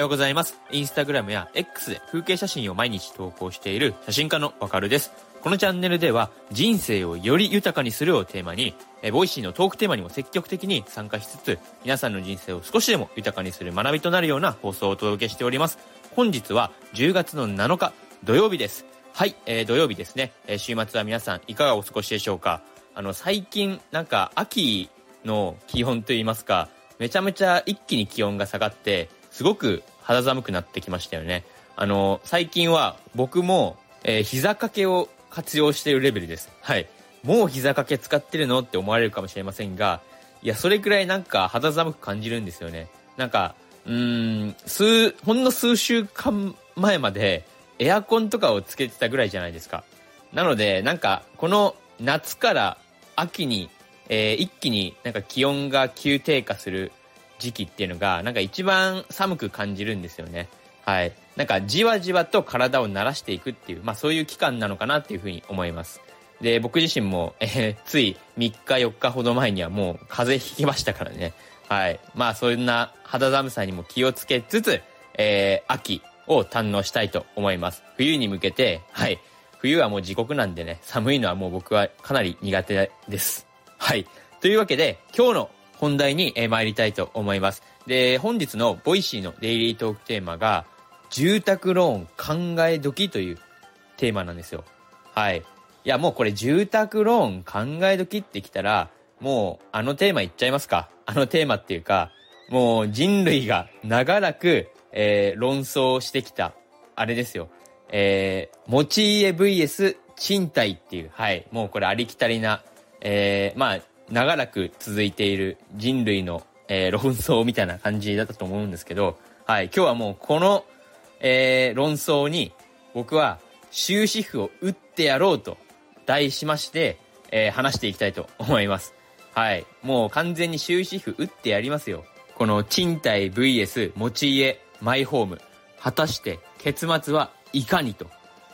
ようございます。インスタグラムや X で風景写真を毎日投稿している写真家のわかるです。このチャンネルでは人生をより豊かにするをテーマに、え Voicyのトークテーマにも積極的に参加しつつ、皆さんの人生を少しでも豊かにする学びとなるような放送をお届けしております。本日は10月の7日土曜日です。はい、えー、土曜日ですね、えー、週末は皆さんいかがお過ごしでしょうか？あの、最近なんか秋の気温といいますか、めちゃめちゃ一気に気温が下がって、すごく肌寒くなってきましたよね。あの、最近は僕も、えー、膝掛けを活用しているレベルです。はい。もう膝掛け使ってるのって思われるかもしれませんが、いや、それくらいなんか肌寒く感じるんですよね。なんか、うーん、数、ほんの数週間前までエアコンとかをつけてたぐらいじゃないですか。なので、なんか、この夏から秋にえー、一気になんか気温が急低下する時期っていうのが、なんか一番寒く感じるんですよね。はい。なんかじわじわと体を慣らしていくっていう、まあそういう期間なのかなっていうふうに思います。で、僕自身も、えー、つい3日4日ほど前にはもう風邪ひきましたからね。はい。まあそんな肌寒さにも気をつけつつ、えー、秋を堪能したいと思います。冬に向けて、はい。冬はもう地獄なんでね、寒いのはもう僕はかなり苦手です。はい。というわけで、今日の本題に、え参りたいと思います。で、本日の Voicyのデイリートークテーマが、住宅ローン考え時というテーマなんですよ。はい。いや、もうこれ住宅ローン考え時ってきたら、もうあのテーマいっちゃいますか？あのテーマっていうか、もう人類が長らく、えー、論争してきた、あれですよ。えー、持ち家 VS 賃貸っていう、はい。もうこれありきたりなえー、まあ、長らく続いている人類の、えー、論争みたいな感じだったと思うんですけど、はい、今日はもうこの、えー、論争に僕は終止符を打ってやろうと題しまして、えー、話していきたいと思います。はい。もう完全に終止符打ってやりますよ。この賃貸 VS 持ち家マイホーム。果たして結末はいかにと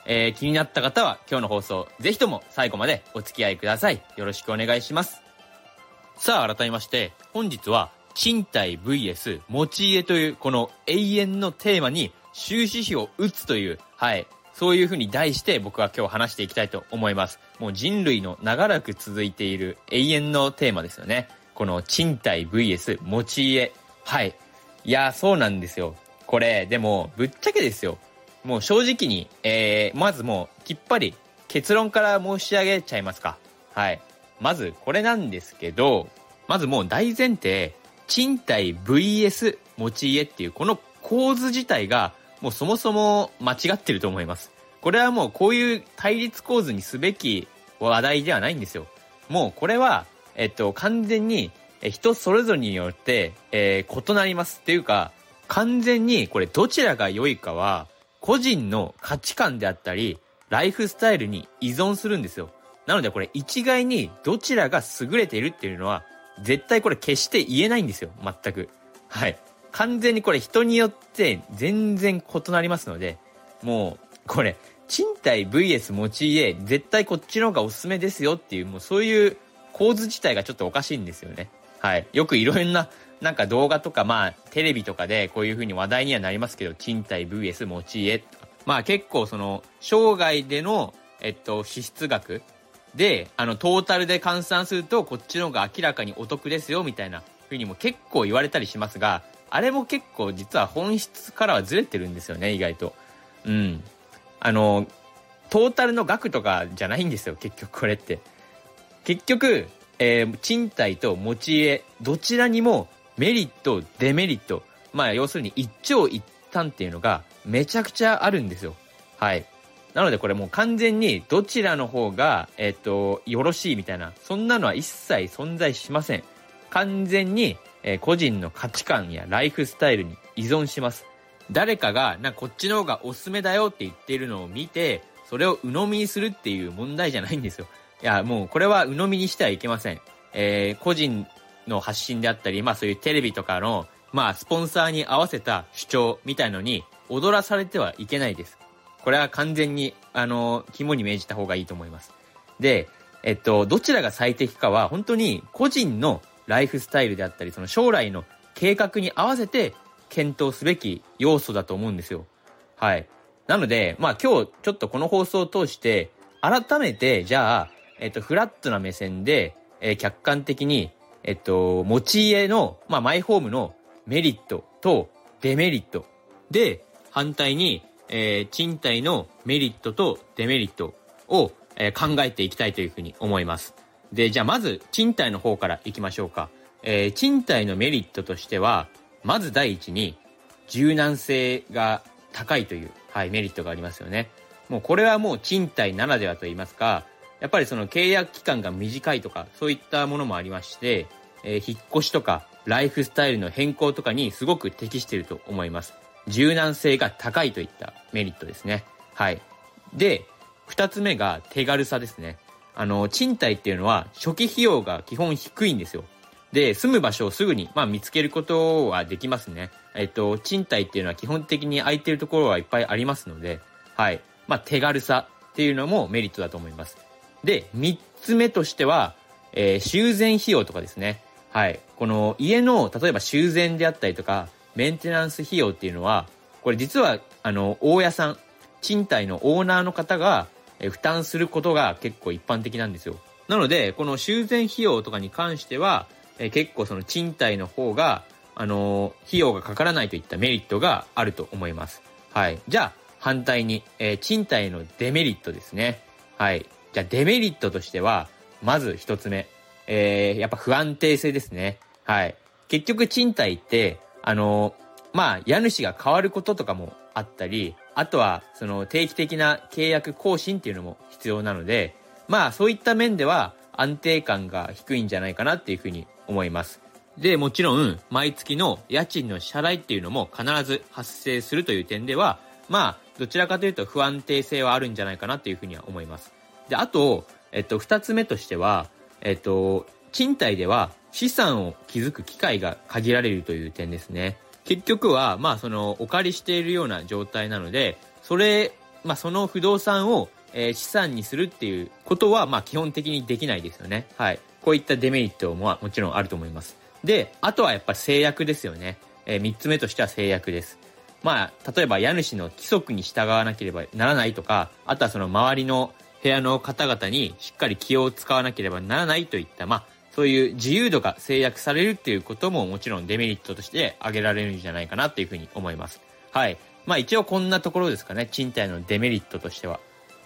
えー、気になった方は今日の放送、ぜひとも最後までお付き合いください。よろしくお願いします。さあ、改めまして、本日は、賃貸 VS 持ち家というこの永遠のテーマに終止符を打つという、はい、そういうふうに題して僕は今日話していきたいと思います。もう人類の長らく続いている永遠のテーマですよね。この賃貸 VS 持ち家。はい。いや、そうなんですよ。これ、でも、ぶっちゃけですよ。もう正直に、えー、まずもうきっぱり結論から申し上げちゃいますか。はい。まずこれなんですけど、まずもう大前提、賃貸 VS 持ち家っていうこの構図自体がもうそもそも間違ってると思います。これはもうこういう対立構図にすべき話題ではないんですよ。もうこれは、えっと、完全に人それぞれによって、えー、異なります。っていうか、完全にこれどちらが良いかは、個人の価値観であったり、ライフスタイルに依存するんですよ。なのでこれ一概にどちらが優れているっていうのは、絶対これ決して言えないんですよ。全く。はい。完全にこれ人によって全然異なりますので、もう、これ、賃貸 VS 持ち家、絶対こっちの方がおすすめですよっていう、もうそういう構図自体がちょっとおかしいんですよね。はい。よくいろんななんか動画とか、まあ、テレビとかでこういう風に話題にはなりますけど、賃貸 VS 持ち家とか。まあ結構その、生涯での、えっと、支出額で、あの、トータルで換算すると、こっちの方が明らかにお得ですよ、みたいな風にも結構言われたりしますが、あれも結構実は本質からはずれてるんですよね、意外と。うん。あの、トータルの額とかじゃないんですよ、結局これって。結局、えー、賃貸と持ち家、どちらにもメリット、デメリット、まあ要するに一長一短っていうのがめちゃくちゃあるんですよ。はい。なのでこれもう完全にどちらの方が、えっと、よろしいみたいな、そんなのは一切存在しません。完全に、え、個人の価値観やライフスタイルに依存します。誰かが、な、こっちの方がおすすめだよって言っているのを見て、それを鵜呑みにするっていう問題じゃないんですよ。いや、もうこれは鵜呑みにしてはいけません。えー、個人の発信であったり、まあそういうテレビとかの、まあスポンサーに合わせた主張みたいのに踊らされてはいけないです。これは完全に、あの、肝に銘じた方がいいと思います。で、えっと、どちらが最適かは本当に個人のライフスタイルであったり、その将来の計画に合わせて検討すべき要素だと思うんですよ。はい。なので、まあ今日ちょっとこの放送を通して、改めて、じゃあ、えっと、フラットな目線で、えー、客観的に、えっと、持ち家の、まあマイホームのメリットとデメリット。で、反対に、えー、賃貸のメリットとデメリットを、えー、考えていきたいというふうに思います。で、じゃあまず賃貸の方からいきましょうか。えー、賃貸のメリットとしては、まず第一に柔軟性が高いという、はい、メリットがありますよね。もうこれはもう賃貸ならではと言いますか、やっぱりその契約期間が短いとか、そういったものもありまして、えー、引っ越しとか、ライフスタイルの変更とかにすごく適していると思います。柔軟性が高いといったメリットですね。はい。で、二つ目が手軽さですね。あの、賃貸っていうのは初期費用が基本低いんですよ。で、住む場所をすぐに、まあ、見つけることはできますね。えっと、賃貸っていうのは基本的に空いてるところはいっぱいありますので、はい。まあ、手軽さっていうのもメリットだと思います。で、三つ目としては、えー、修繕費用とかですね。はい。この家の、例えば修繕であったりとか、メンテナンス費用っていうのは、これ実は、あの、大家さん、賃貸のオーナーの方が、え負担することが結構一般的なんですよ。なので、この修繕費用とかに関しては、え結構その賃貸の方が、あの、費用がかからないといったメリットがあると思います。はい。じゃあ、反対に、えー、賃貸のデメリットですね。はい。じゃあ、デメリットとしては、まず一つ目。えー、やっぱ不安定性ですね。はい。結局賃貸って、あの、まあ、家主が変わることとかもあったり、あとは、その定期的な契約更新っていうのも必要なので、まあ、そういった面では安定感が低いんじゃないかなっていうふうに思います。で、もちろん、毎月の家賃の支払いっていうのも必ず発生するという点では、まあ、どちらかというと不安定性はあるんじゃないかなっていうふうには思います。で、あと、えっと、二つ目としては、えっと、賃貸では資産を築く機会が限られるという点ですね。結局は、まあ、その、お借りしているような状態なので、それ、まあ、その不動産を、資産にするっていうことは、まあ、基本的にできないですよね。はい。こういったデメリットももちろんあると思います。で、あとはやっぱり制約ですよね。えー、3つ目としては制約です。まあ、例えば家主の規則に従わなければならないとか、あとはその周りの部屋の方々にしっかり気を使わなければならないといった、まあ、そういう自由度が制約されるっていうことももちろんデメリットとして挙げられるんじゃないかなっていうふうに思います。はい。まあ一応こんなところですかね。賃貸のデメリットとしては。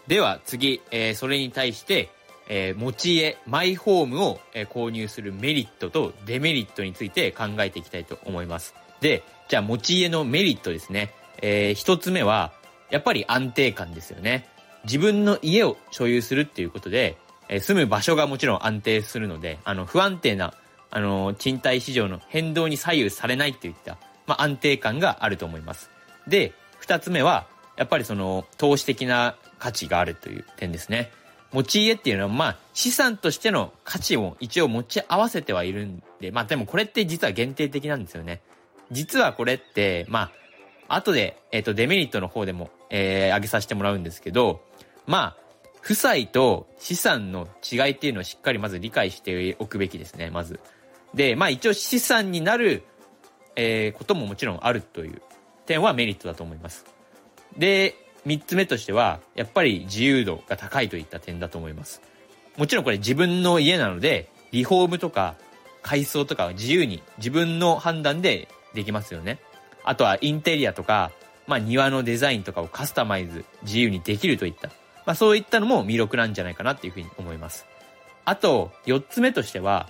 では次、えー、それに対して、えー、持ち家、マイホームを、え、購入するメリットとデメリットについて考えていきたいと思います。で、じゃあ持ち家のメリットですね。えー、一つ目は、やっぱり安定感ですよね。自分の家を所有するっていうことで、えー、住む場所がもちろん安定するので、あの、不安定な、あの、賃貸市場の変動に左右されないっていった、まあ、安定感があると思います。で、二つ目は、やっぱりその、投資的な価値があるという点ですね。持ち家っていうのは、まあ、資産としての価値を一応持ち合わせてはいるんで、まあでもこれって実は限定的なんですよね。実はこれって、まあ、後で、えっ、ー、と、デメリットの方でも、えー、挙げさせてもらうんですけど、まあ、負債と資産の違いっていうのをしっかりまず理解しておくべきですね、まず。で、まあ一応資産になる、えー、ことももちろんあるという点はメリットだと思います。で、3つ目としては、やっぱり自由度が高いといった点だと思います。もちろんこれ自分の家なので、リフォームとか改装とかは自由に自分の判断でできますよね。あとはインテリアとか、まあ庭のデザインとかをカスタマイズ自由にできるといった、まあそういったのも魅力なんじゃないかなっていうふうに思います。あと、4つ目としては、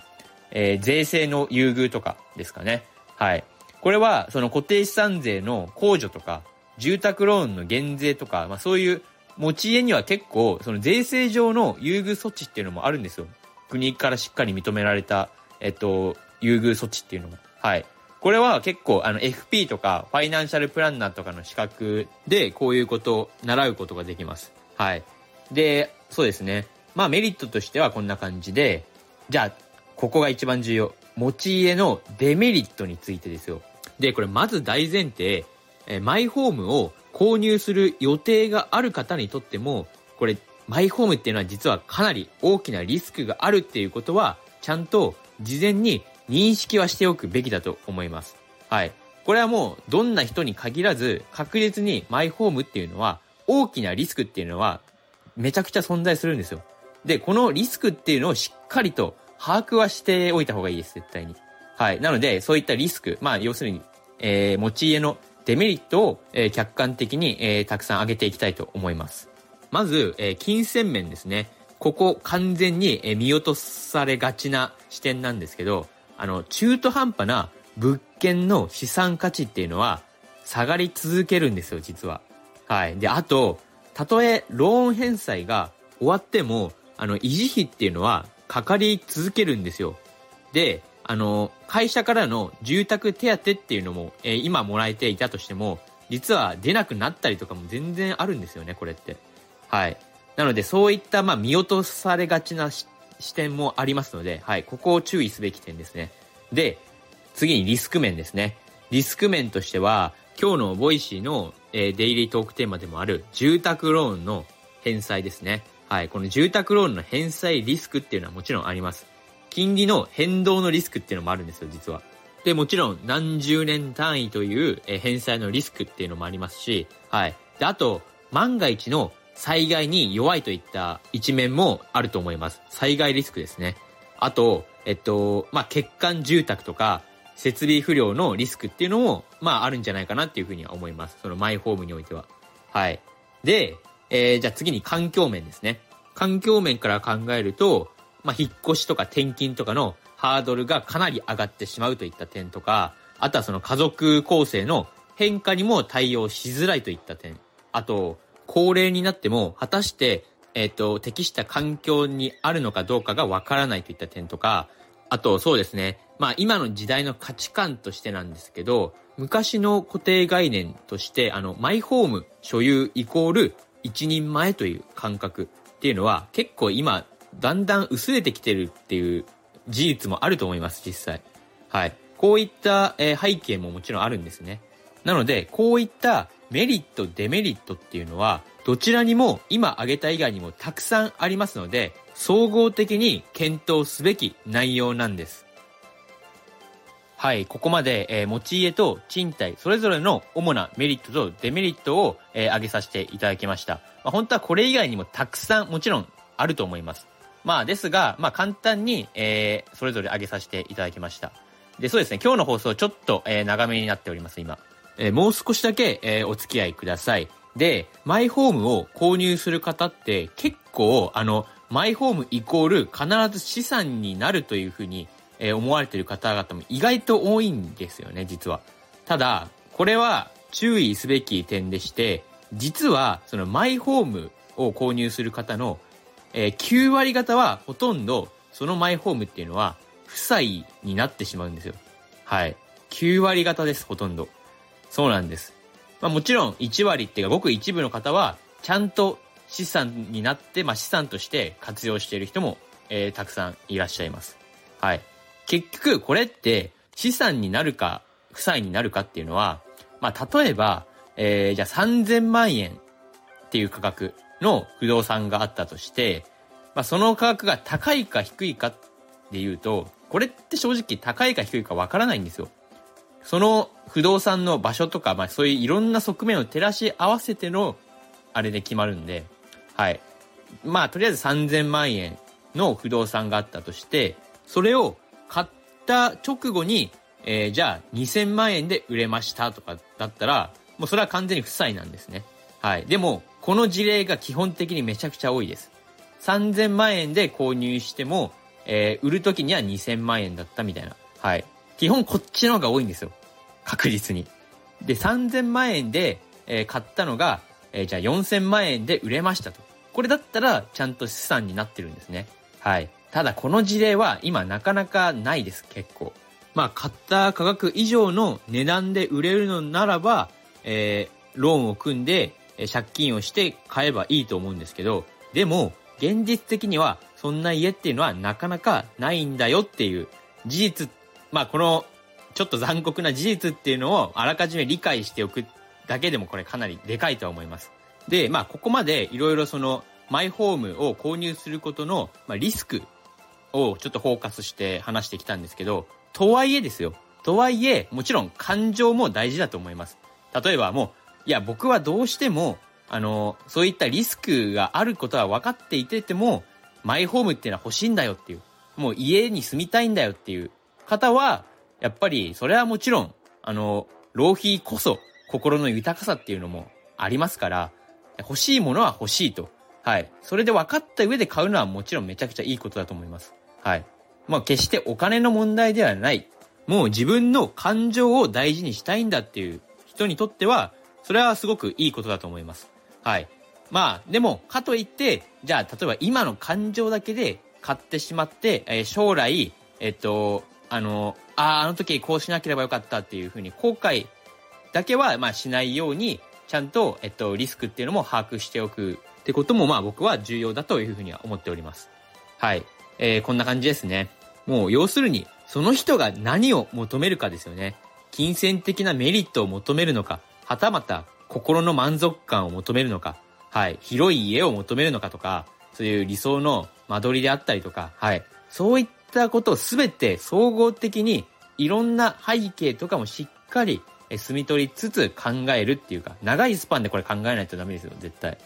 えー、税制の優遇とかですかね。はい。これは、その固定資産税の控除とか、住宅ローンの減税とか、まあそういう持ち家には結構、その税制上の優遇措置っていうのもあるんですよ。国からしっかり認められた、えっと、優遇措置っていうのも。はい。これは結構、あの、FP とか、ファイナンシャルプランナーとかの資格で、こういうことを習うことができます。はい。で、そうですね。まあメリットとしてはこんな感じで、じゃあ、ここが一番重要。持ち家のデメリットについてですよ。で、これまず大前提、えマイホームを購入する予定がある方にとっても、これ、マイホームっていうのは実はかなり大きなリスクがあるっていうことは、ちゃんと事前に認識はしておくべきだと思います。はい。これはもうどんな人に限らず確実にマイホームっていうのは大きなリスクっていうのはめちゃくちゃ存在するんですよ。で、このリスクっていうのをしっかりと把握はしておいた方がいいです、絶対に。はい。なので、そういったリスク、まあ、要するに、えー、持ち家のデメリットを、えー、客観的に、えー、たくさん挙げていきたいと思います。まず、えー、金銭面ですね。ここ完全に、えー、見落とされがちな視点なんですけど、あの、中途半端な物件の資産価値っていうのは下がり続けるんですよ、実は。はい。で、あと、たとえローン返済が終わっても、あの、維持費っていうのはかかり続けるんですよ。で、あの、会社からの住宅手当っていうのも、えー、今もらえていたとしても、実は出なくなったりとかも全然あるんですよね、これって。はい。なので、そういった、まあ、見落とされがちな視点もありますので、はい、ここを注意すべき点ですね。で、次にリスク面ですね。リスク面としては、今日の Voicyの、え、デイリートークテーマでもある住宅ローンの返済ですね。はい、この住宅ローンの返済リスクっていうのはもちろんあります。金利の変動のリスクっていうのもあるんですよ、実は。で、もちろん何十年単位という、え、返済のリスクっていうのもありますし、はい。で、あと、万が一の災害に弱いといった一面もあると思います。災害リスクですね。あと、えっと、まあ、欠陥住宅とか、設備不良のリスクっていうのも、まあ、あるんじゃないかなっていうふうには思います。そのマイホームにおいては。はい。で、えー、じゃあ次に環境面ですね。環境面から考えると、まあ、引っ越しとか転勤とかのハードルがかなり上がってしまうといった点とか、あとはその家族構成の変化にも対応しづらいといった点。あと、高齢になっても、果たして、えっ、ー、と、適した環境にあるのかどうかがわからないといった点とか、あと、そうですね。まあ、今の時代の価値観としてなんですけど、昔の固定概念として、あの、マイホーム所有イコール一人前という感覚っていうのは、結構今、だんだん薄れてきてるっていう事実もあると思います、実際。はい。こういった、え背景ももちろんあるんですね。なので、こういったメリット、デメリットっていうのは、どちらにも今挙げた以外にもたくさんありますので、総合的に検討すべき内容なんです。はい、ここまで、えー、持ち家と賃貸、それぞれの主なメリットとデメリットを、えー、挙げさせていただきました。まあ、本当はこれ以外にもたくさんもちろんあると思います。まあですが、まあ簡単に、えー、それぞれ挙げさせていただきました。で、そうですね、今日の放送ちょっと、えー、長めになっております、今。えー、もう少しだけ、えー、お付き合いください。で、マイホームを購入する方って結構、あの、マイホームイコール必ず資産になるというふうに、え思われている方々も意外と多いんですよね、実は。ただ、これは注意すべき点でして、実はそのマイホームを購入する方の、えー、9割方はほとんどそのマイホームっていうのは負債になってしまうんですよ。はい。9割方です、ほとんど。そうなんです。まあもちろん1割っていうかごく一部の方はちゃんと資産になって、まあ、資産として活用している人も、えー、たくさんいらっしゃいます。はい。結局、これって資産になるか、負債になるかっていうのは、まあ、例えば、えー、じゃあ3000万円っていう価格の不動産があったとして、まあ、その価格が高いか低いかで言うと、これって正直高いか低いかわからないんですよ。その不動産の場所とか、まあそういういろんな側面を照らし合わせてのあれで決まるんで、はい。まあ、とりあえず3000万円の不動産があったとして、それを買った直後に、えー、じゃあ2000万円で売れましたとかだったら、もうそれは完全に負債なんですね。はい。でも、この事例が基本的にめちゃくちゃ多いです。3000万円で購入しても、えー、売る時には2000万円だったみたいな。はい。基本こっちの方が多いんですよ。確実に。で、3000万円で、えー、買ったのが、えー、じゃあ4000万円で売れましたと。これだったらちゃんと資産になってるんですね。はい。ただこの事例は今なかなかないです、結構。まあ、買った価格以上の値段で売れるのならば、えー、ローンを組んで、え借金をして買えばいいと思うんですけど、でも、現実的にはそんな家っていうのはなかなかないんだよっていう事実、まあこのちょっと残酷な事実っていうのをあらかじめ理解しておくだけでもこれかなりでかいとは思います。で、まあ、ここまでいろいろその、マイホームを購入することの、ま、リスクをちょっとフォーカスして話してきたんですけど、とはいえですよ。とはいえ、もちろん感情も大事だと思います。例えばもう、いや、僕はどうしても、あの、そういったリスクがあることは分かっていてても、マイホームっていうのは欲しいんだよっていう、もう家に住みたいんだよっていう方は、やっぱりそれはもちろん、あの、浪費こそ心の豊かさっていうのもありますから、欲しいものは欲しいと。はい。それで分かった上で買うのはもちろんめちゃくちゃいいことだと思います。はい。まあ決してお金の問題ではない。もう自分の感情を大事にしたいんだっていう人にとっては、それはすごくいいことだと思います。はい。まあ、でも、かといって、じゃあ、例えば今の感情だけで買ってしまって、えー、将来、えっと、あの、ああ、あの時こうしなければよかったっていうふうに後悔だけは、まあしないように、ちゃんと、えっと、リスクっていうのも把握しておくってことも、まあ僕は重要だというふうには思っております。はい。えー、こんな感じですね。もう、要するに、その人が何を求めるかですよね。金銭的なメリットを求めるのか、はたまた心の満足感を求めるのか、はい、広い家を求めるのかとか、そういう理想の間取りであったりとか、はい、そういったことをすべて総合的にいろんな背景とかもしっかり汲み取りつつ考えるっていうか、長いスパンでこれ考えないとダメですよ、絶対。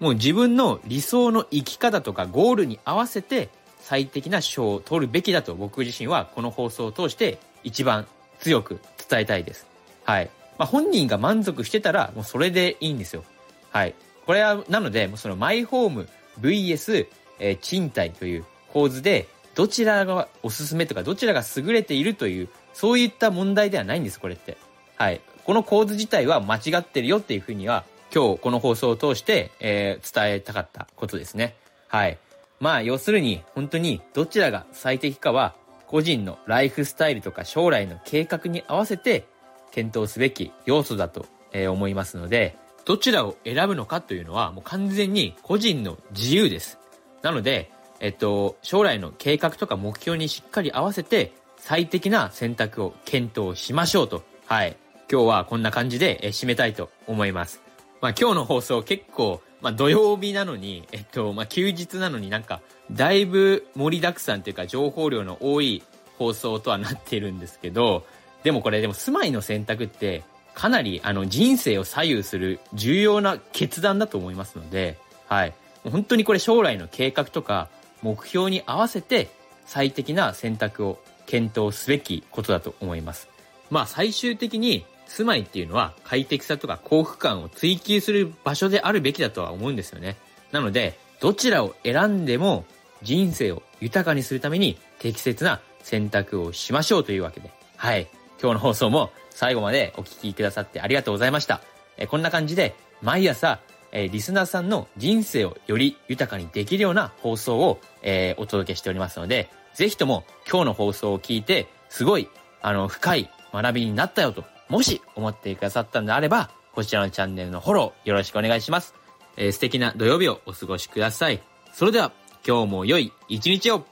もう自分の理想の生き方とかゴールに合わせて最適な賞を取るべきだと僕自身はこの放送を通して一番強く伝えたいです。はい。まあ、本人が満足してたら、もうそれでいいんですよ。はい。これは、なので、もうそのマイホーム VS、えー、賃貸という構図で、どちらがおすすめとか、どちらが優れているという、そういった問題ではないんです、これって。はい。この構図自体は間違ってるよっていうふうには、今日この放送を通して、えー、伝えたかったことですね。はい。まあ、要するに、本当にどちらが最適かは、個人のライフスタイルとか将来の計画に合わせて検討すべき要素だと思いますので、どちらを選ぶのかというのはもう完全に個人の自由です。なので、えっと、将来の計画とか目標にしっかり合わせて最適な選択を検討しましょうと。はい。今日はこんな感じで締めたいと思います。まあ今日の放送結構、まあ土曜日なのに、えっと、まあ休日なのになんかだいぶ盛りだくさんというか情報量の多い放送とはなっているんですけど、でもこれでも住まいの選択ってかなりあの人生を左右する重要な決断だと思いますので、はい。本当にこれ将来の計画とか目標に合わせて最適な選択を検討すべきことだと思います。まあ最終的に住まいっていうのは快適さとか幸福感を追求する場所であるべきだとは思うんですよね。なので、どちらを選んでも人生を豊かにするために適切な選択をしましょうというわけで。はい。今日の放送も最後までお聴きくださってありがとうございました。えこんな感じで毎朝、えリスナーさんの人生をより豊かにできるような放送を、えお届けしておりますので、ぜひとも今日の放送を聞いて、すごい、あの、深い学びになったよと、もし思ってくださったんであれば、こちらのチャンネルのフォローよろしくお願いします。えー、素敵な土曜日をお過ごしください。それでは、今日も良い一日を